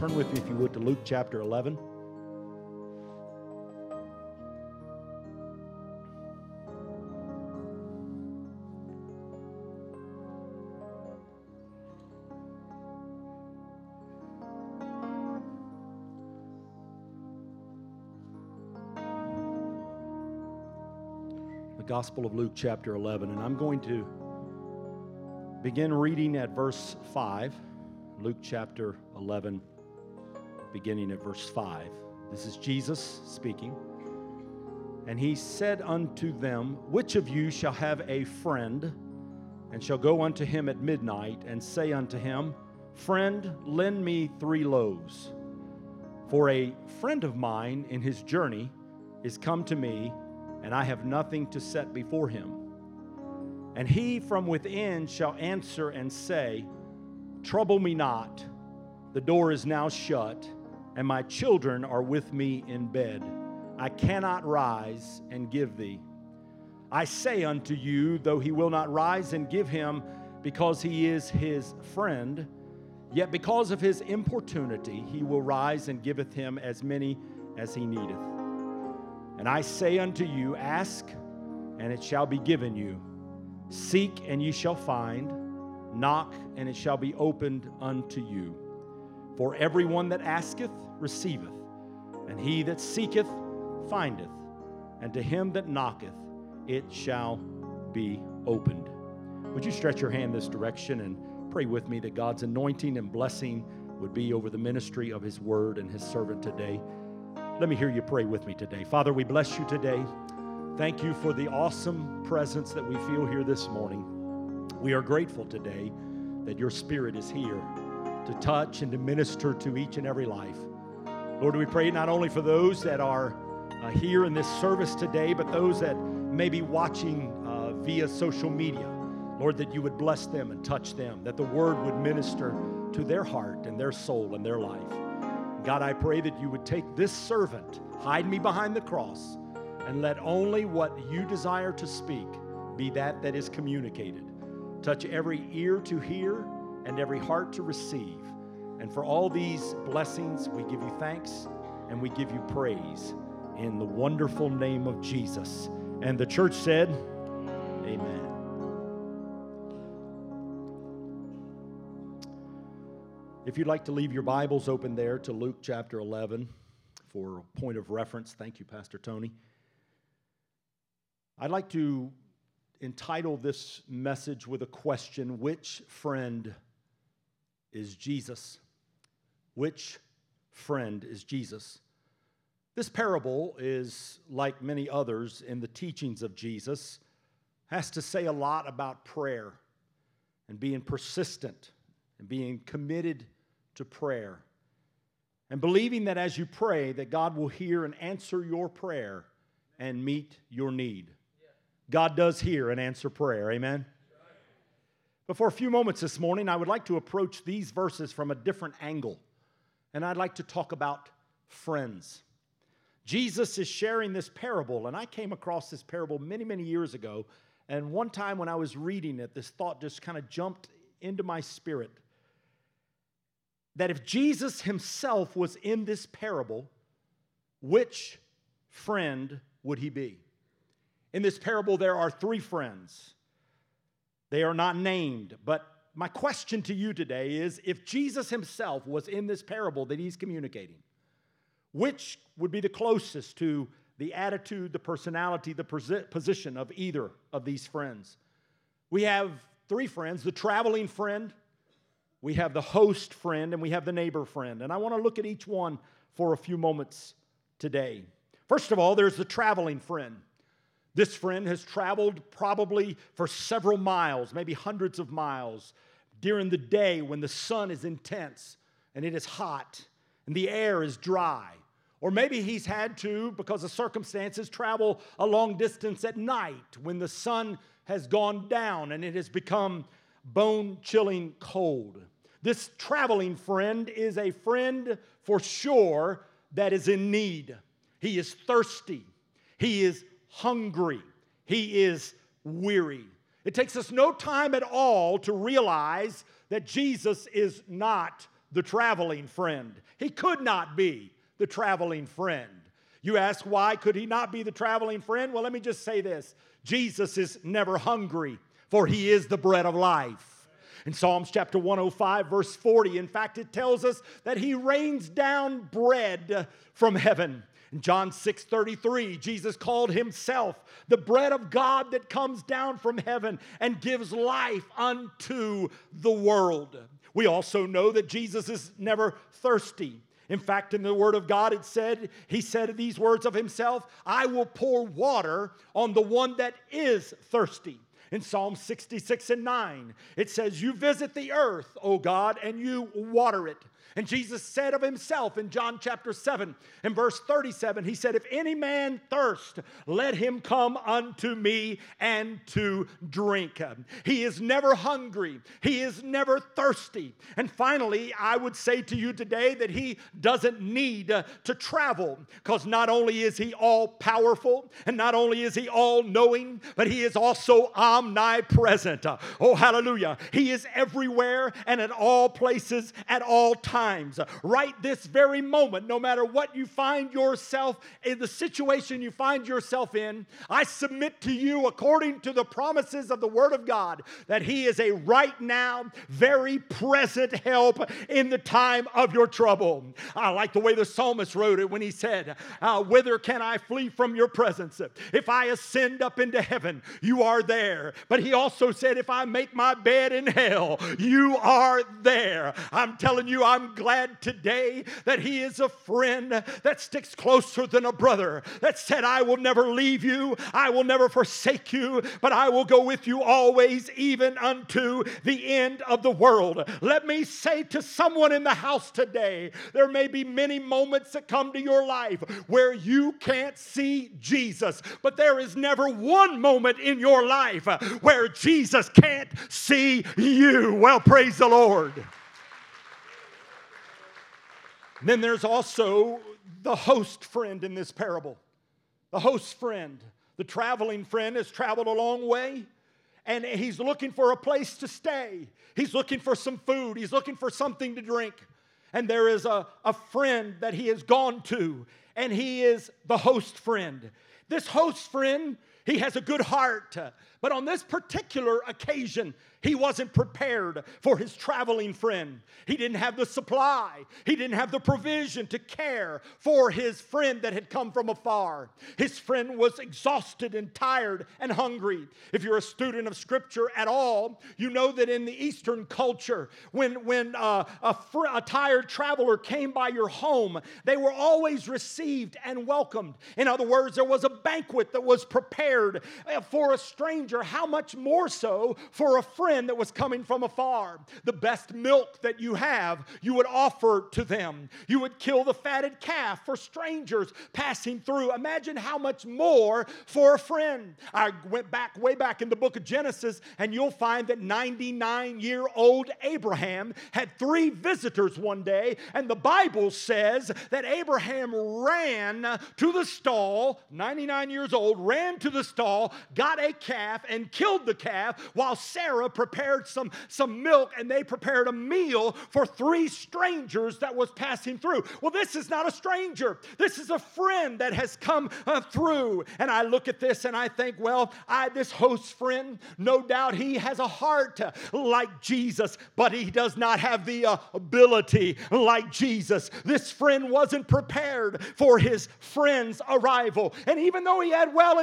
turn with me, if you would, to Luke chapter 11. Gospel of Luke, chapter 11. And I'm going to begin reading at verse 5. Luke chapter 11, beginning at verse 5. This is Jesus speaking. And he said unto them, Which of you shall have a friend, and shall go unto him at midnight, and say unto him, Friend, lend me three loaves? For a friend of mine in his journey is come to me, and I have nothing to set before him. And he from within shall answer and say, Trouble me not, the door is now shut, and my children are with me in bed. I cannot rise and give thee. I say unto you, though he will not rise and give him because he is his friend, yet because of his importunity he will rise and giveth him as many as he needeth. And I say unto you, Ask, and it shall be given you. Seek, and ye shall find. Knock, and it shall be opened unto you. For everyone that asketh receiveth, and he that seeketh findeth, and to him that knocketh it shall be opened. Would you stretch your hand this direction and pray with me that God's anointing and blessing would be over the ministry of his word and his servant today? Let me hear you pray with me today. Father, we bless you today. Thank you for the awesome presence that we feel here this morning. We are grateful today that your spirit is here to touch and to minister to each and every life. Lord, we pray not only for those that are uh, here in this service today, but those that may be watching uh, via social media. Lord, that you would bless them and touch them, that the word would minister to their heart and their soul and their life. God, I pray that you would take this servant, hide me behind the cross, and let only what you desire to speak be that that is communicated. Touch every ear to hear and every heart to receive. And for all these blessings, we give you thanks and we give you praise in the wonderful name of Jesus. And the church said, Amen. If you'd like to leave your Bibles open there to Luke chapter 11 for a point of reference, thank you, Pastor Tony. I'd like to entitle this message with a question Which friend is Jesus? Which friend is Jesus? This parable is like many others in the teachings of Jesus, has to say a lot about prayer and being persistent and being committed to prayer and believing that as you pray that God will hear and answer your prayer and meet your need. God does hear and answer prayer. Amen. But for a few moments this morning, I would like to approach these verses from a different angle. And I'd like to talk about friends. Jesus is sharing this parable, and I came across this parable many, many years ago. And one time when I was reading it, this thought just kind of jumped into my spirit that if Jesus himself was in this parable, which friend would he be? In this parable, there are three friends. They are not named, but my question to you today is if Jesus himself was in this parable that he's communicating, which would be the closest to the attitude, the personality, the position of either of these friends? We have three friends the traveling friend, we have the host friend, and we have the neighbor friend. And I want to look at each one for a few moments today. First of all, there's the traveling friend. This friend has traveled probably for several miles, maybe hundreds of miles, during the day when the sun is intense and it is hot and the air is dry. Or maybe he's had to, because of circumstances, travel a long distance at night when the sun has gone down and it has become bone chilling cold. This traveling friend is a friend for sure that is in need. He is thirsty. He is hungry. He is weary. It takes us no time at all to realize that Jesus is not the traveling friend. He could not be the traveling friend. You ask, why could he not be the traveling friend? Well, let me just say this Jesus is never hungry, for he is the bread of life. In Psalms chapter 105, verse 40, in fact, it tells us that he rains down bread from heaven. In John 6 33, Jesus called himself the bread of God that comes down from heaven and gives life unto the world. We also know that Jesus is never thirsty. In fact, in the Word of God, it said, He said these words of Himself I will pour water on the one that is thirsty. In Psalm 66 and 9, it says, You visit the earth, O God, and you water it. And Jesus said of himself in John chapter 7 and verse 37, he said, If any man thirst, let him come unto me and to drink. He is never hungry, he is never thirsty. And finally, I would say to you today that he doesn't need to travel because not only is he all powerful and not only is he all knowing, but he is also omnipresent. Oh, hallelujah. He is everywhere and at all places at all times times, right this very moment, no matter what you find yourself in the situation you find yourself in, I submit to you, according to the promises of the Word of God, that He is a right now, very present help in the time of your trouble. I like the way the psalmist wrote it when he said, uh, Whither can I flee from your presence? If I ascend up into heaven, you are there. But he also said, If I make my bed in hell, you are there. I'm telling you, I'm glad today that He is a friend that sticks closer than a brother, that said, I will never leave you, I will never forsake you, but I will go with you always, even unto the end of the world. Let me say to someone in the house today, there may be many moments that come to your life where you can't see Jesus, but there is never one moment in your life where Jesus can't see you. Well, praise the Lord. Then there's also the host friend in this parable. The host friend, the traveling friend, has traveled a long way and he's looking for a place to stay. He's looking for some food, he's looking for something to drink. And there is a, a friend that he has gone to, and he is the host friend. This host friend, he has a good heart, but on this particular occasion, he wasn't prepared for his traveling friend. He didn't have the supply, he didn't have the provision to care for his friend that had come from afar. His friend was exhausted and tired and hungry. If you're a student of Scripture at all, you know that in the Eastern culture, when, when uh, a, fr- a tired traveler came by your home, they were always received and welcomed. In other words, there was a banquet that was prepared uh, for a stranger. How much more so for a friend? friend that was coming from afar. The best milk that you have, you would offer to them. You would kill the fatted calf for strangers passing through. Imagine how much more for a friend. I went back way back in the book of Genesis, and you'll find that 99 year old Abraham had three visitors one day, and the Bible says that Abraham ran to the stall, 99 years old, ran to the stall, got a calf, and killed the calf while Sarah prepared some, some milk and they prepared a meal for three strangers that was passing through. Well, this is not a stranger. This is a friend that has come uh, through. And I look at this and I think, well, I this host friend, no doubt he has a heart uh, like Jesus, but he does not have the uh, ability like Jesus. This friend wasn't prepared for his friend's arrival. And even though he had well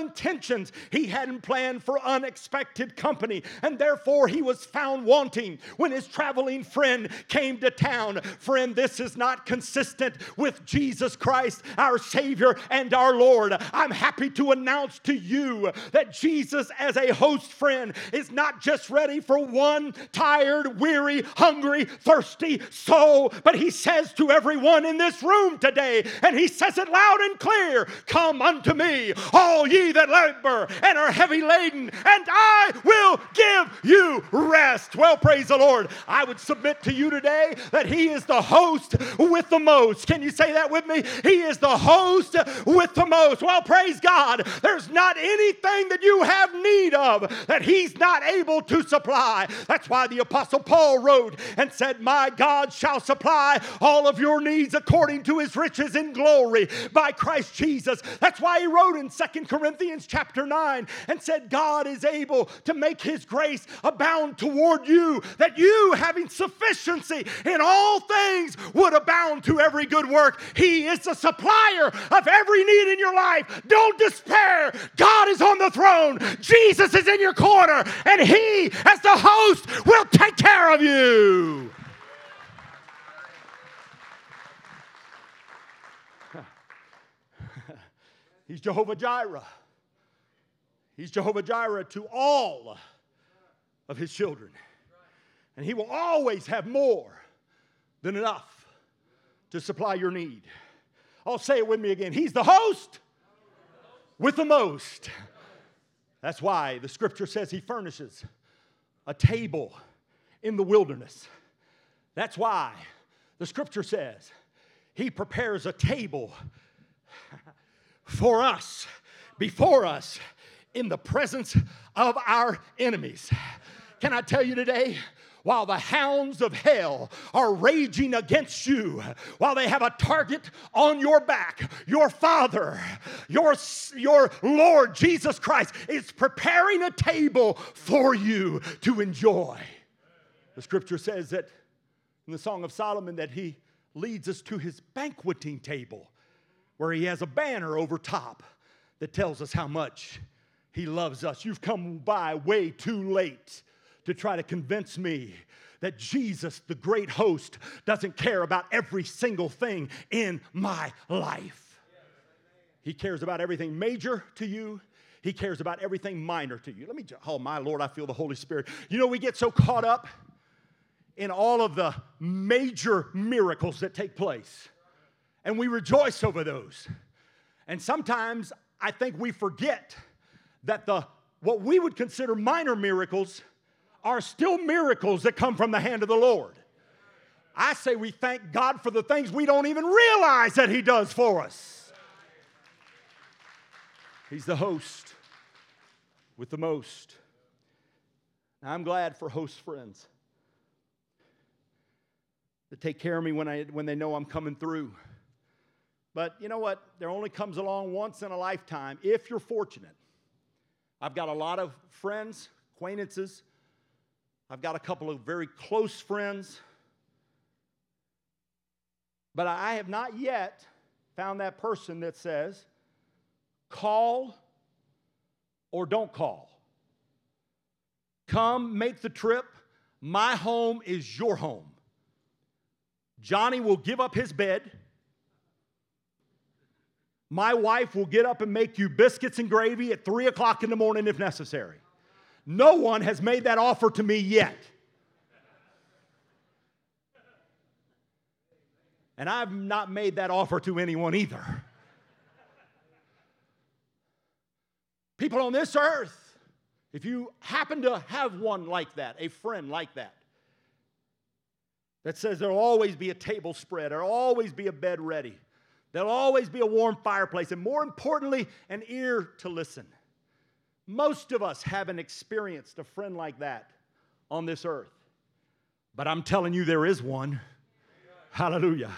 he hadn't planned for unexpected company. And therefore, he was found wanting when his traveling friend came to town. Friend, this is not consistent with Jesus Christ, our Savior and our Lord. I'm happy to announce to you that Jesus, as a host friend, is not just ready for one tired, weary, hungry, thirsty soul, but he says to everyone in this room today, and he says it loud and clear Come unto me, all ye that and are heavy laden, and I will give you rest. Well, praise the Lord. I would submit to you today that He is the host with the most. Can you say that with me? He is the host with the most. Well, praise God. There's not anything that you have need of that He's not able to supply. That's why the Apostle Paul wrote and said, My God shall supply all of your needs according to His riches in glory by Christ Jesus. That's why he wrote in Second Corinthians chapter 9 and said, God is able to make his grace abound toward you, that you, having sufficiency in all things, would abound to every good work. He is the supplier of every need in your life. Don't despair. God is on the throne, Jesus is in your corner, and he, as the host, will take care of you. He's Jehovah Jireh. He's Jehovah Jireh to all of his children. And he will always have more than enough to supply your need. I'll say it with me again. He's the host with the most. That's why the scripture says he furnishes a table in the wilderness. That's why the scripture says he prepares a table for us, before us, in the presence of our enemies. Can I tell you today? While the hounds of hell are raging against you, while they have a target on your back, your Father, your, your Lord Jesus Christ is preparing a table for you to enjoy. The scripture says that in the Song of Solomon that he leads us to his banqueting table where he has a banner over top that tells us how much he loves us. You've come by way too late to try to convince me that Jesus, the great host, doesn't care about every single thing in my life. He cares about everything major to you. He cares about everything minor to you. Let me, oh my Lord, I feel the Holy Spirit. You know, we get so caught up in all of the major miracles that take place and we rejoice over those. And sometimes I think we forget that the what we would consider minor miracles are still miracles that come from the hand of the Lord. I say we thank God for the things we don't even realize that He does for us. He's the host with the most. Now, I'm glad for host friends that take care of me when, I, when they know I'm coming through. But you know what? There only comes along once in a lifetime if you're fortunate. I've got a lot of friends, acquaintances. I've got a couple of very close friends. But I have not yet found that person that says, call or don't call. Come, make the trip. My home is your home. Johnny will give up his bed. My wife will get up and make you biscuits and gravy at three o'clock in the morning if necessary. No one has made that offer to me yet. And I've not made that offer to anyone either. People on this earth, if you happen to have one like that, a friend like that, that says there'll always be a table spread, there'll always be a bed ready, There'll always be a warm fireplace, and more importantly, an ear to listen. Most of us haven't experienced a friend like that on this earth. But I'm telling you, there is one. Hallelujah.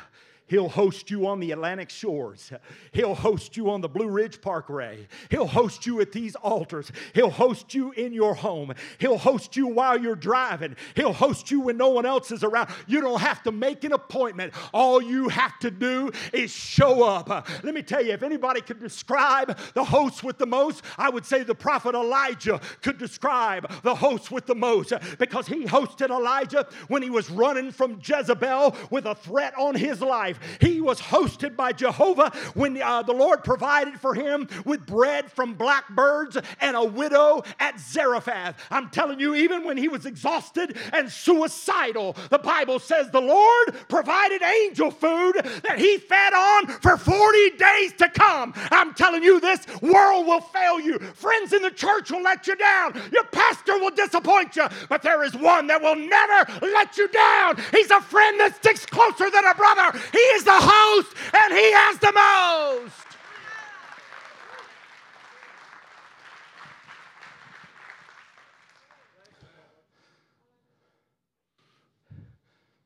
He'll host you on the Atlantic shores. He'll host you on the Blue Ridge Parkway. He'll host you at these altars. He'll host you in your home. He'll host you while you're driving. He'll host you when no one else is around. You don't have to make an appointment. All you have to do is show up. Let me tell you, if anybody could describe the host with the most, I would say the prophet Elijah could describe the host with the most because he hosted Elijah when he was running from Jezebel with a threat on his life. He was hosted by Jehovah when uh, the Lord provided for him with bread from blackbirds and a widow at Zarephath. I'm telling you, even when he was exhausted and suicidal, the Bible says the Lord provided angel food that he fed on for 40 days to come. I'm telling you, this world will fail you. Friends in the church will let you down. Your pastor will disappoint you, but there is one that will never let you down. He's a friend that sticks closer than a brother. He is the host, and he has the most.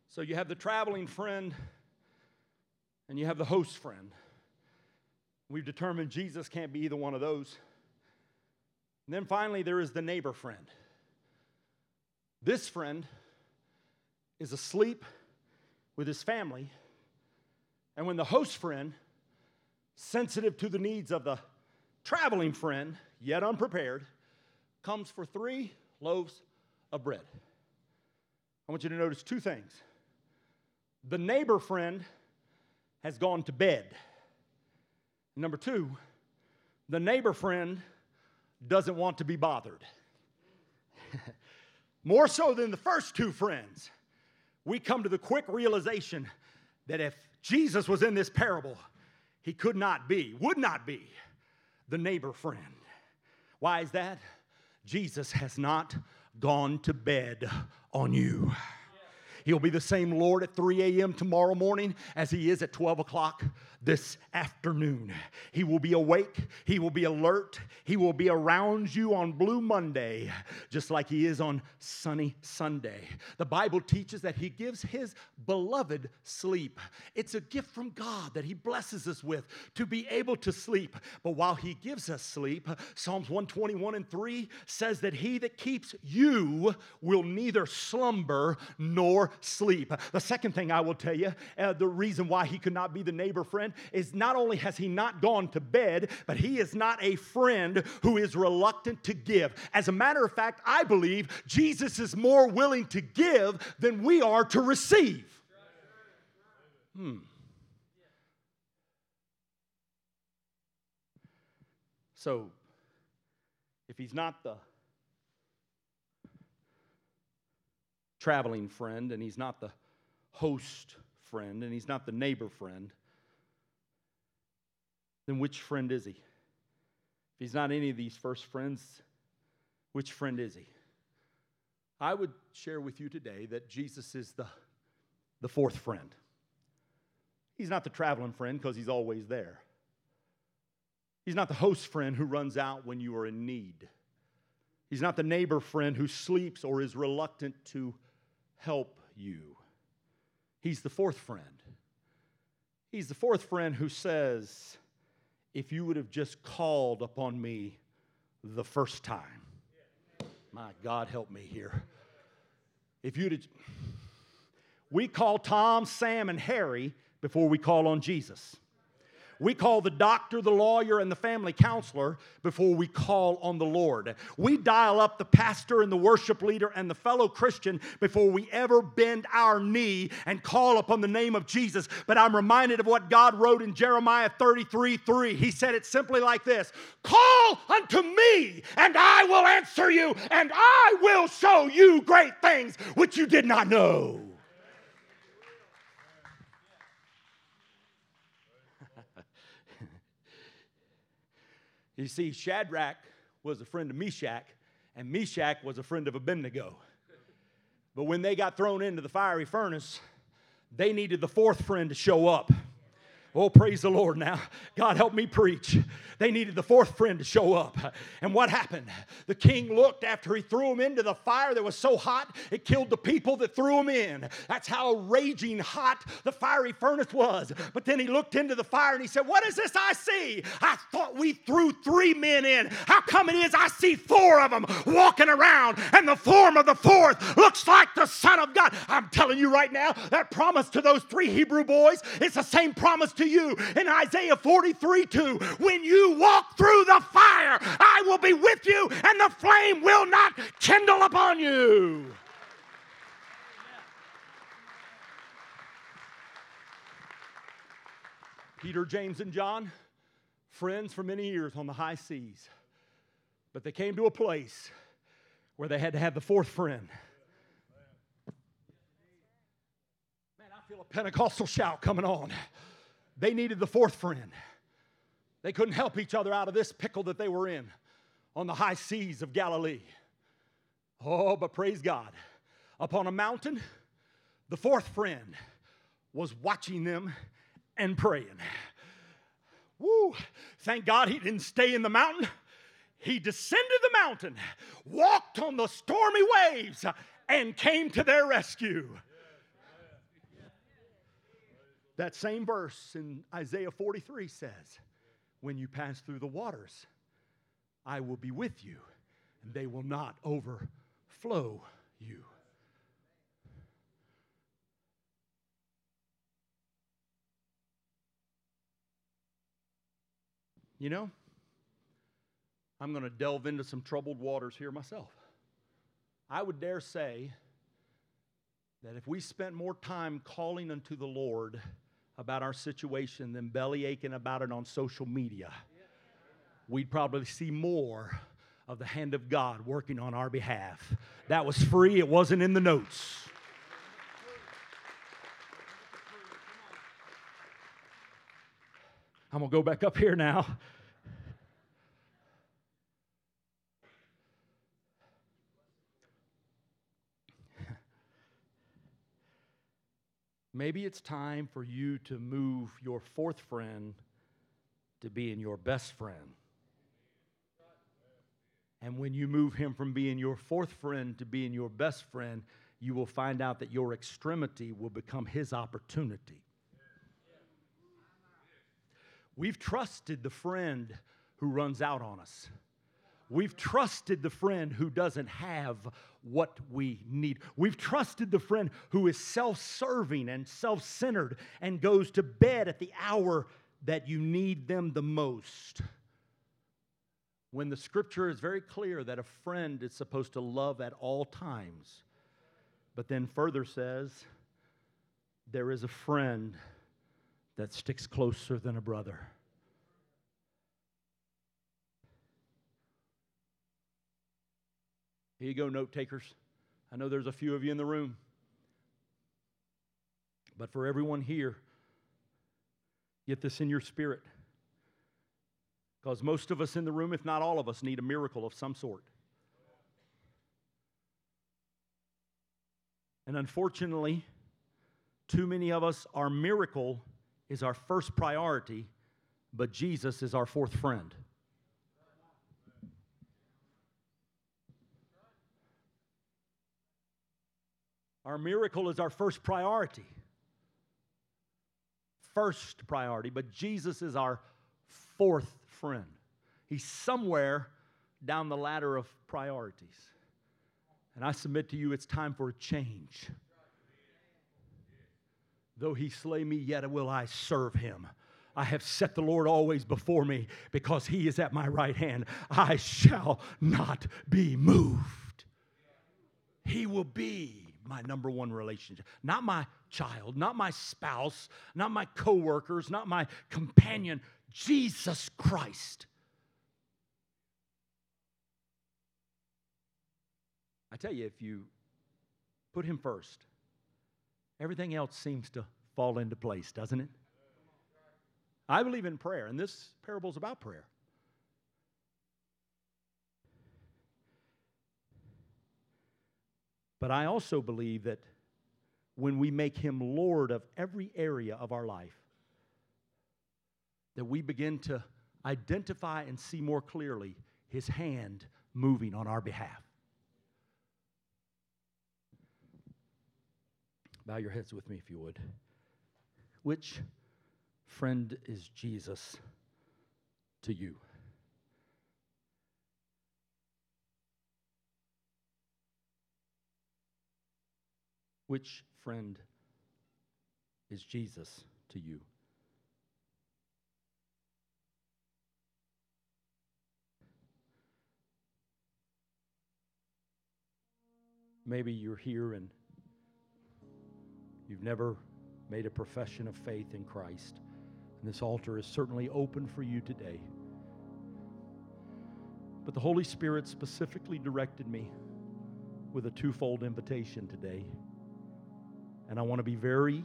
So you have the traveling friend and you have the host friend. We've determined Jesus can't be either one of those. And then finally, there is the neighbor friend. This friend is asleep with his family, and when the host friend, sensitive to the needs of the traveling friend, yet unprepared, comes for three loaves of bread. I want you to notice two things. The neighbor friend has gone to bed. Number two, the neighbor friend doesn't want to be bothered. More so than the first two friends, we come to the quick realization that if Jesus was in this parable, he could not be, would not be, the neighbor friend. Why is that? Jesus has not gone to bed on you. He'll be the same Lord at 3 a.m. tomorrow morning as he is at 12 o'clock this afternoon. He will be awake, he will be alert, he will be around you on Blue Monday, just like he is on Sunny Sunday. The Bible teaches that he gives his beloved sleep. It's a gift from God that he blesses us with to be able to sleep. But while he gives us sleep, Psalms 121 and 3 says that he that keeps you will neither slumber nor sleep. The second thing I will tell you, uh, the reason why he could not be the neighbor friend is not only has he not gone to bed, but he is not a friend who is reluctant to give. As a matter of fact, I believe Jesus is more willing to give than we are to receive. Hmm. So, if he's not the traveling friend and he's not the host friend and he's not the neighbor friend, then which friend is he? If he's not any of these first friends, which friend is he? I would share with you today that Jesus is the, the fourth friend. He's not the traveling friend because he's always there. He's not the host friend who runs out when you are in need. He's not the neighbor friend who sleeps or is reluctant to help you. He's the fourth friend. He's the fourth friend who says, if you would have just called upon me the first time. My God, help me here. If you'd have, we call Tom, Sam, and Harry before we call on Jesus. We call the doctor, the lawyer, and the family counselor before we call on the Lord. We dial up the pastor and the worship leader and the fellow Christian before we ever bend our knee and call upon the name of Jesus. But I'm reminded of what God wrote in Jeremiah 33 3. He said it simply like this Call unto me, and I will answer you, and I will show you great things which you did not know. You see, Shadrach was a friend of Meshach, and Meshach was a friend of Abednego. But when they got thrown into the fiery furnace, they needed the fourth friend to show up. Oh, praise the Lord now. God help me preach. They needed the fourth friend to show up. And what happened? The king looked after he threw him into the fire that was so hot, it killed the people that threw him in. That's how raging hot the fiery furnace was. But then he looked into the fire and he said, What is this I see? I thought we threw three men in. How come it is I see four of them walking around and the form of the fourth looks like the Son of God? I'm telling you right now, that promise to those three Hebrew boys is the same promise to to you in Isaiah 43 2. When you walk through the fire, I will be with you, and the flame will not kindle upon you. Peter, James, and John, friends for many years on the high seas. But they came to a place where they had to have the fourth friend. Man, I feel a Pentecostal shout coming on. They needed the fourth friend. They couldn't help each other out of this pickle that they were in on the high seas of Galilee. Oh, but praise God. Upon a mountain, the fourth friend was watching them and praying. Woo! Thank God he didn't stay in the mountain. He descended the mountain, walked on the stormy waves, and came to their rescue. That same verse in Isaiah 43 says, When you pass through the waters, I will be with you, and they will not overflow you. You know, I'm going to delve into some troubled waters here myself. I would dare say that if we spent more time calling unto the Lord about our situation than belly aching about it on social media, we'd probably see more of the hand of God working on our behalf. That was free, it wasn't in the notes. I'm to go back up here now. Maybe it's time for you to move your fourth friend to being your best friend. And when you move him from being your fourth friend to being your best friend, you will find out that your extremity will become his opportunity. We've trusted the friend who runs out on us. We've trusted the friend who doesn't have what we need. We've trusted the friend who is self serving and self centered and goes to bed at the hour that you need them the most. When the scripture is very clear that a friend is supposed to love at all times, but then further says, there is a friend that sticks closer than a brother. Here you go, note takers. I know there's a few of you in the room. But for everyone here, get this in your spirit. Because most of us in the room, if not all of us, need a miracle of some sort. And unfortunately, too many of us, our miracle is our first priority, but Jesus is our fourth friend. Our miracle is our first priority. First priority, but Jesus is our fourth friend. He's somewhere down the ladder of priorities. And I submit to you, it's time for a change. Though he slay me, yet will I serve him. I have set the Lord always before me because he is at my right hand. I shall not be moved. He will be my number one relationship. Not my child, not my spouse, not my coworkers, not my companion, Jesus Christ. I tell you, if you put him first, everything else seems to fall into place, doesn't it? I believe in prayer, and this parable is about prayer. But I also believe that when we make him Lord of every area of our life, that we begin to identify and see more clearly his hand moving on our behalf. Bow your heads with me if you would. Which friend is Jesus to you? Which friend is Jesus to you? Maybe you're here and you've never made a profession of faith in Christ. And this altar is certainly open for you today. But the Holy Spirit specifically directed me with a twofold invitation today. And I want to be very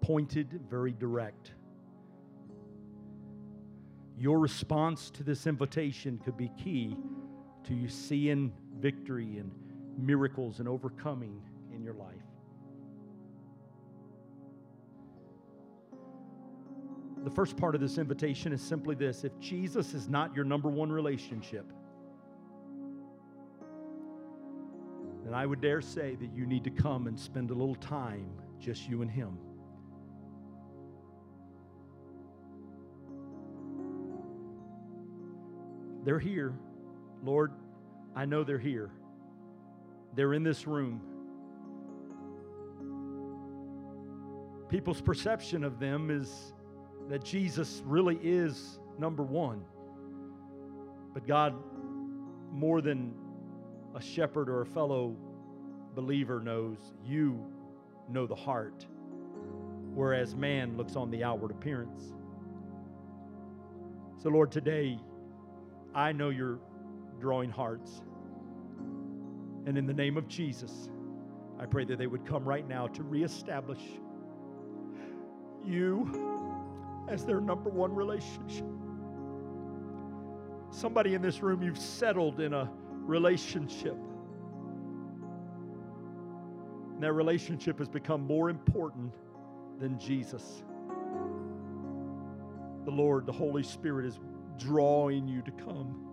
pointed, very direct. Your response to this invitation could be key to you seeing victory and miracles and overcoming in your life. The first part of this invitation is simply this if Jesus is not your number one relationship, then I would dare say that you need to come and spend a little time, just you and Him. They're here. Lord, I know they're here. They're in this room. People's perception of them is that Jesus really is number one. But God, more than a shepherd or a fellow believer knows, you know the heart, whereas man looks on the outward appearance. So, Lord, today I know you're drawing hearts. And in the name of Jesus, I pray that they would come right now to reestablish you as their number one relationship. Somebody in this room, you've settled in a relationship. And that relationship has become more important than Jesus. The Lord, the Holy Spirit, is drawing you to come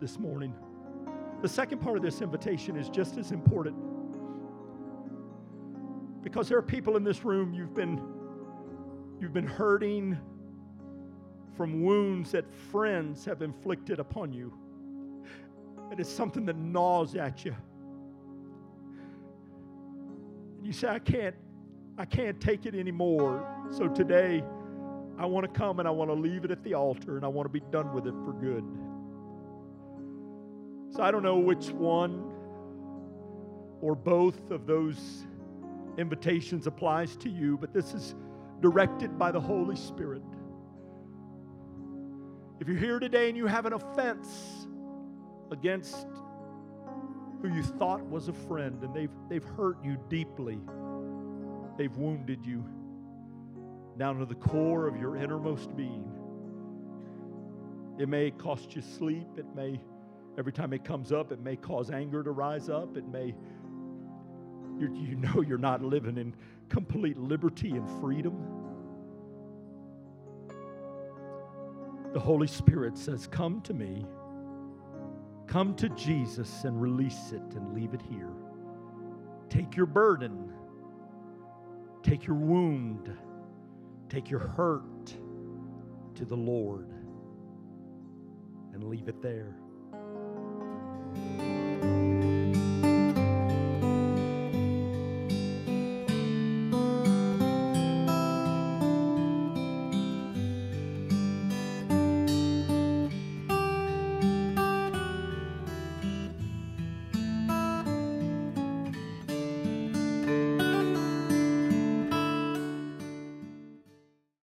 this morning. The second part of this invitation is just as important because there are people in this room you've been You've been hurting from wounds that friends have inflicted upon you. It is something that gnaws at you. And you say, I can't, I can't take it anymore. So today, I want to come and I want to leave it at the altar and I want to be done with it for good. So I don't know which one or both of those invitations applies to you, but this is directed by the Holy Spirit. If you're here today and you have an offense against who you thought was a friend and they've, they've hurt you deeply, they've wounded you down to the core of your innermost being. It may cost you sleep. It may, every time it comes up, it may cause anger to rise up. It may, you know, you're not living in complete liberty and freedom. The Holy Spirit says, Come to me. Come to Jesus and release it and leave it here. Take your burden, take your wound, take your hurt to the Lord and leave it there.